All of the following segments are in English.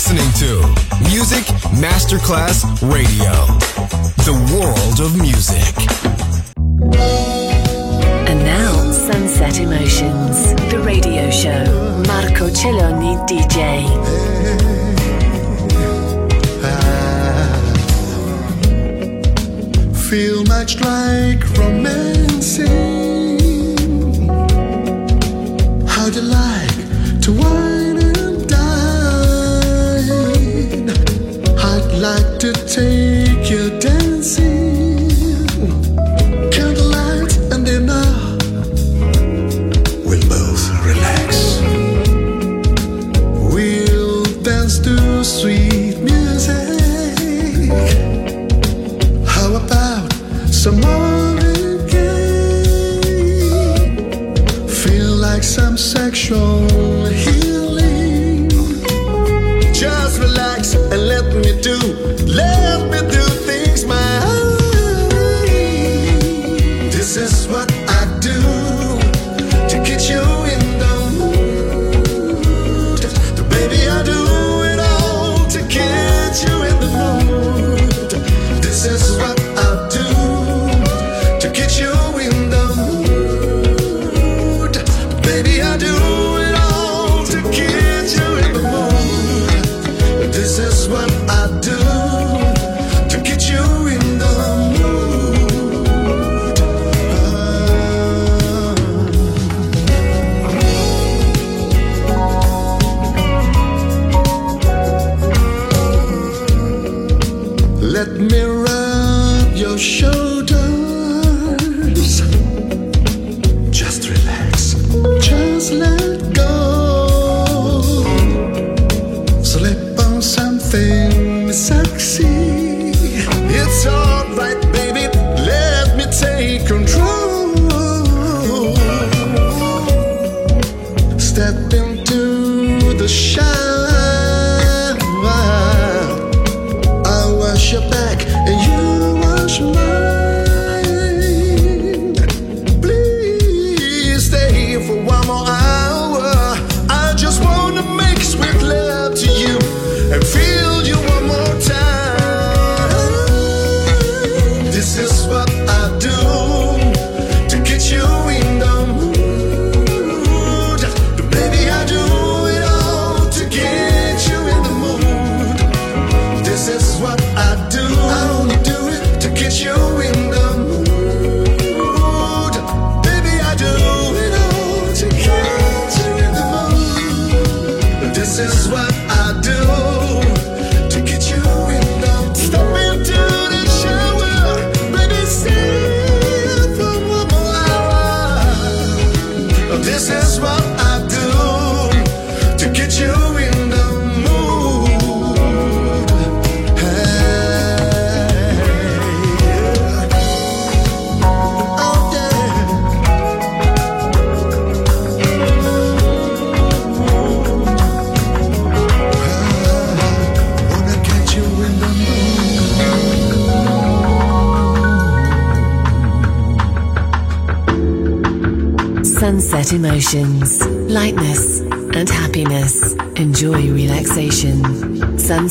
listening to Music Masterclass Radio, the world of music. And now, Sunset Emotions, the radio show. Marco Celloni, DJ. I feel much like romancing. How do you like to work? to take.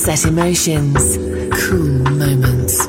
Set emotions, cool moments.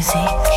music.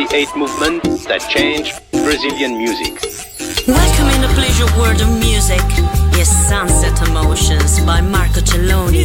1968 movement that changed Brazilian music. Welcome in the pleasure world of music. Yes, Sunset Emotions by Marco Celloni.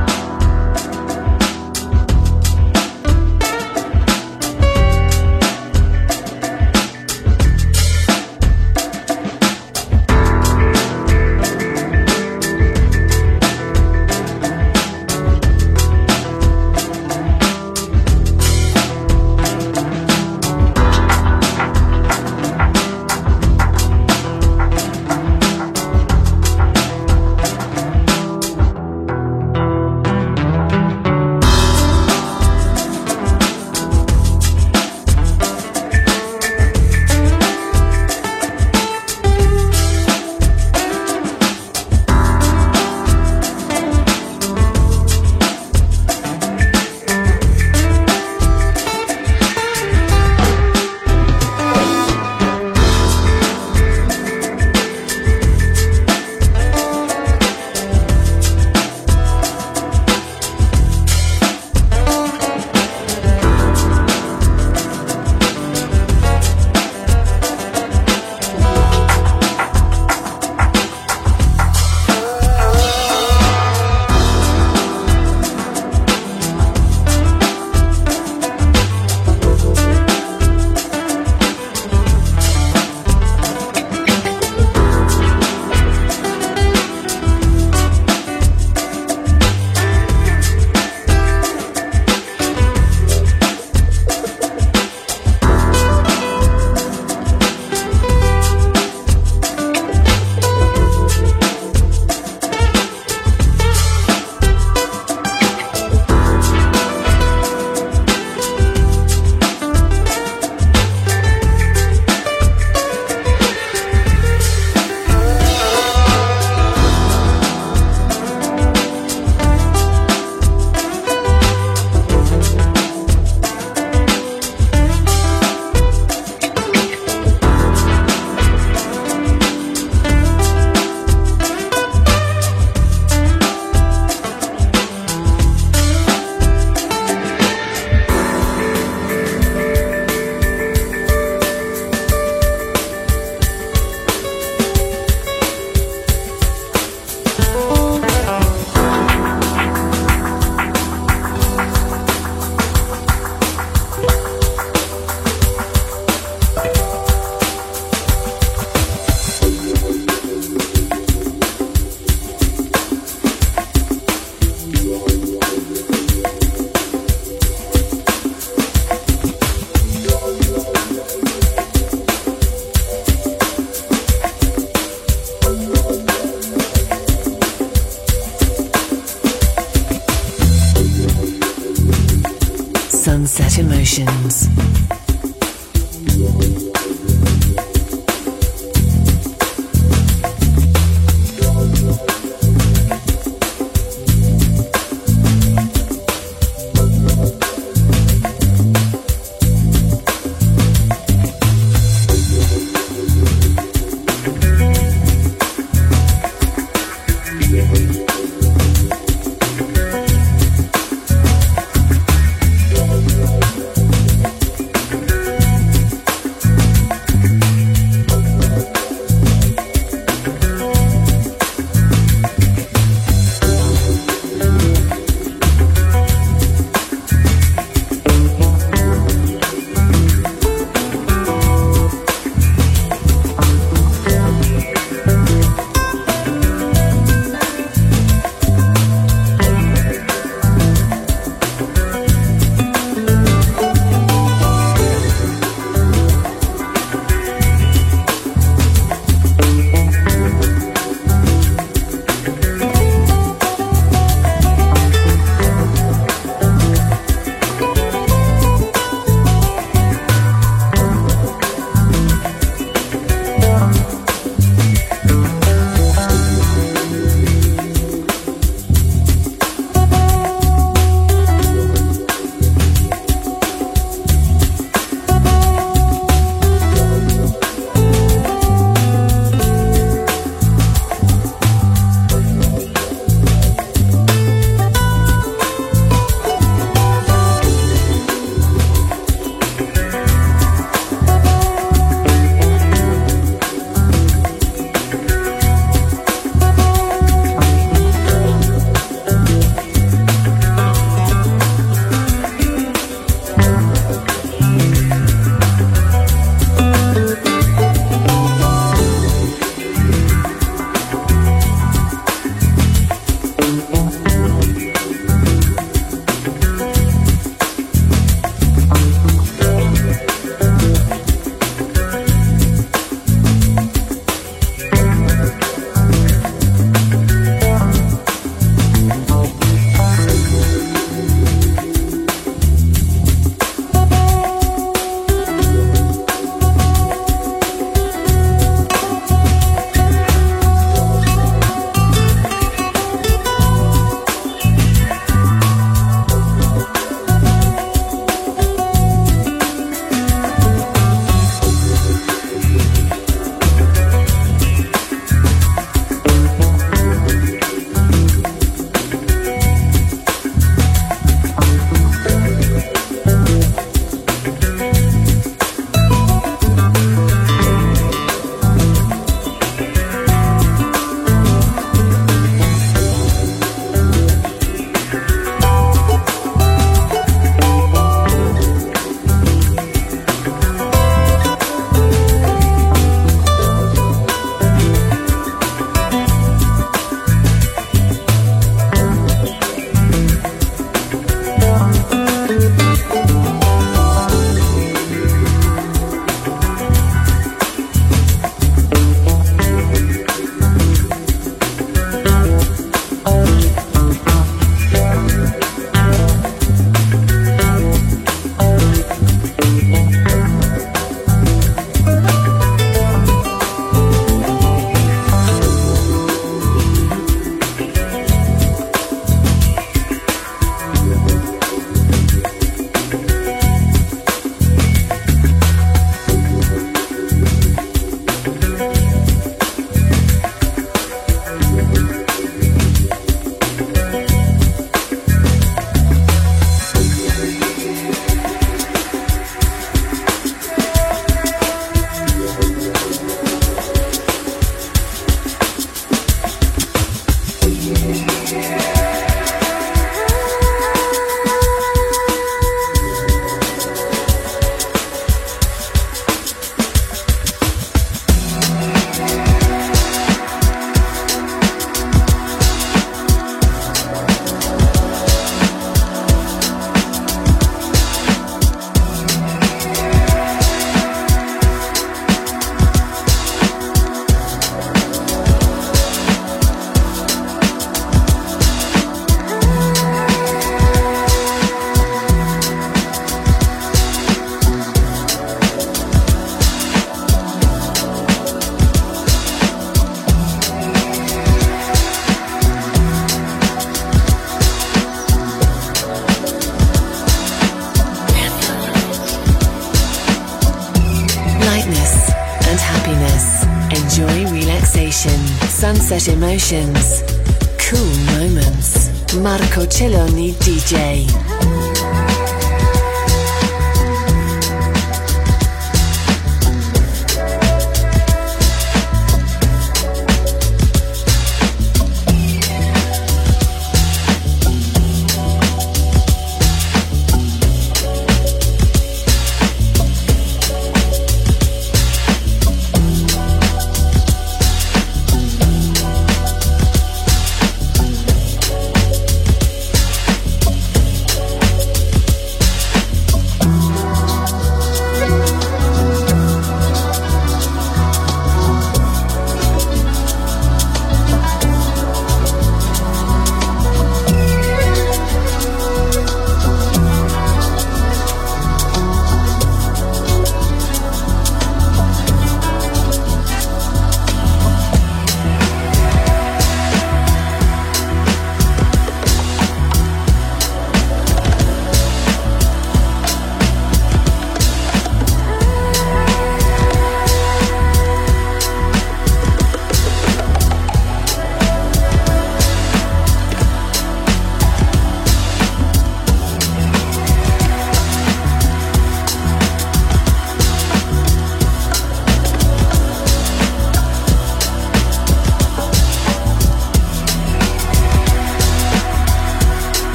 Emotions,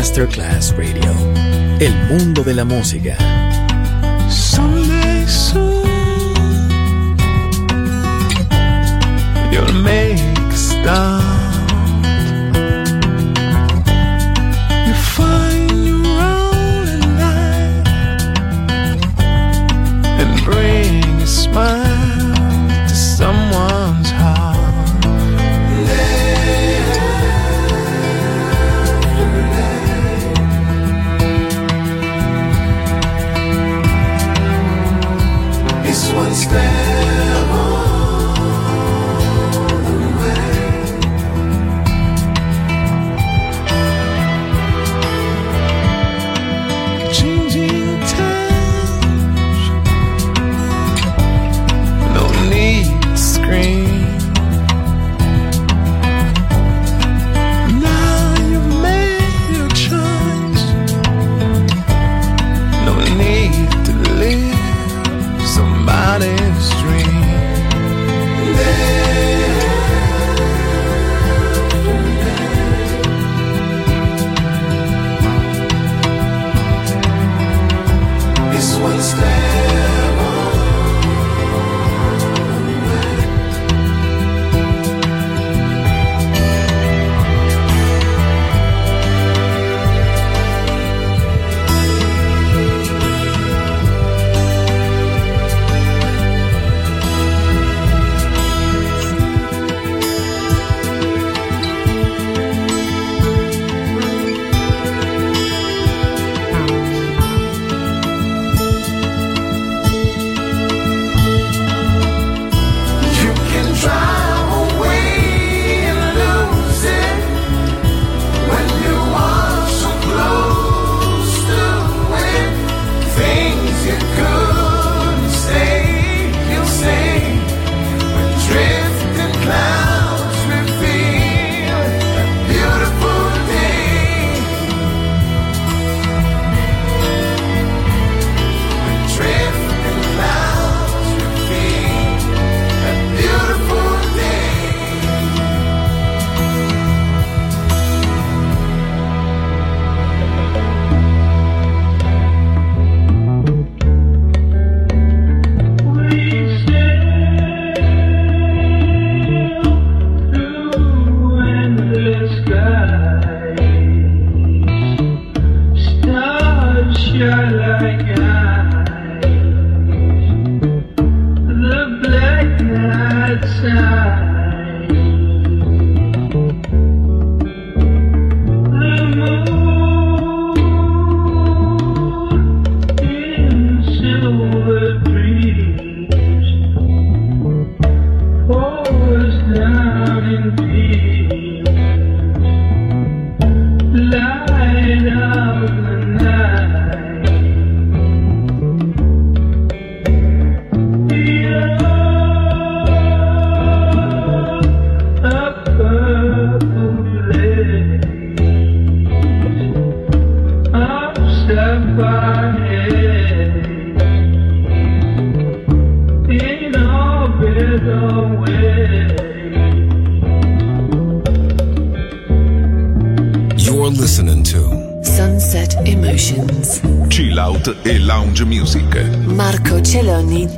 Masterclass Radio. El mundo de la música.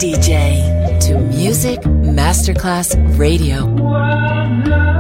DJ to Music Masterclass Radio.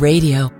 Radio.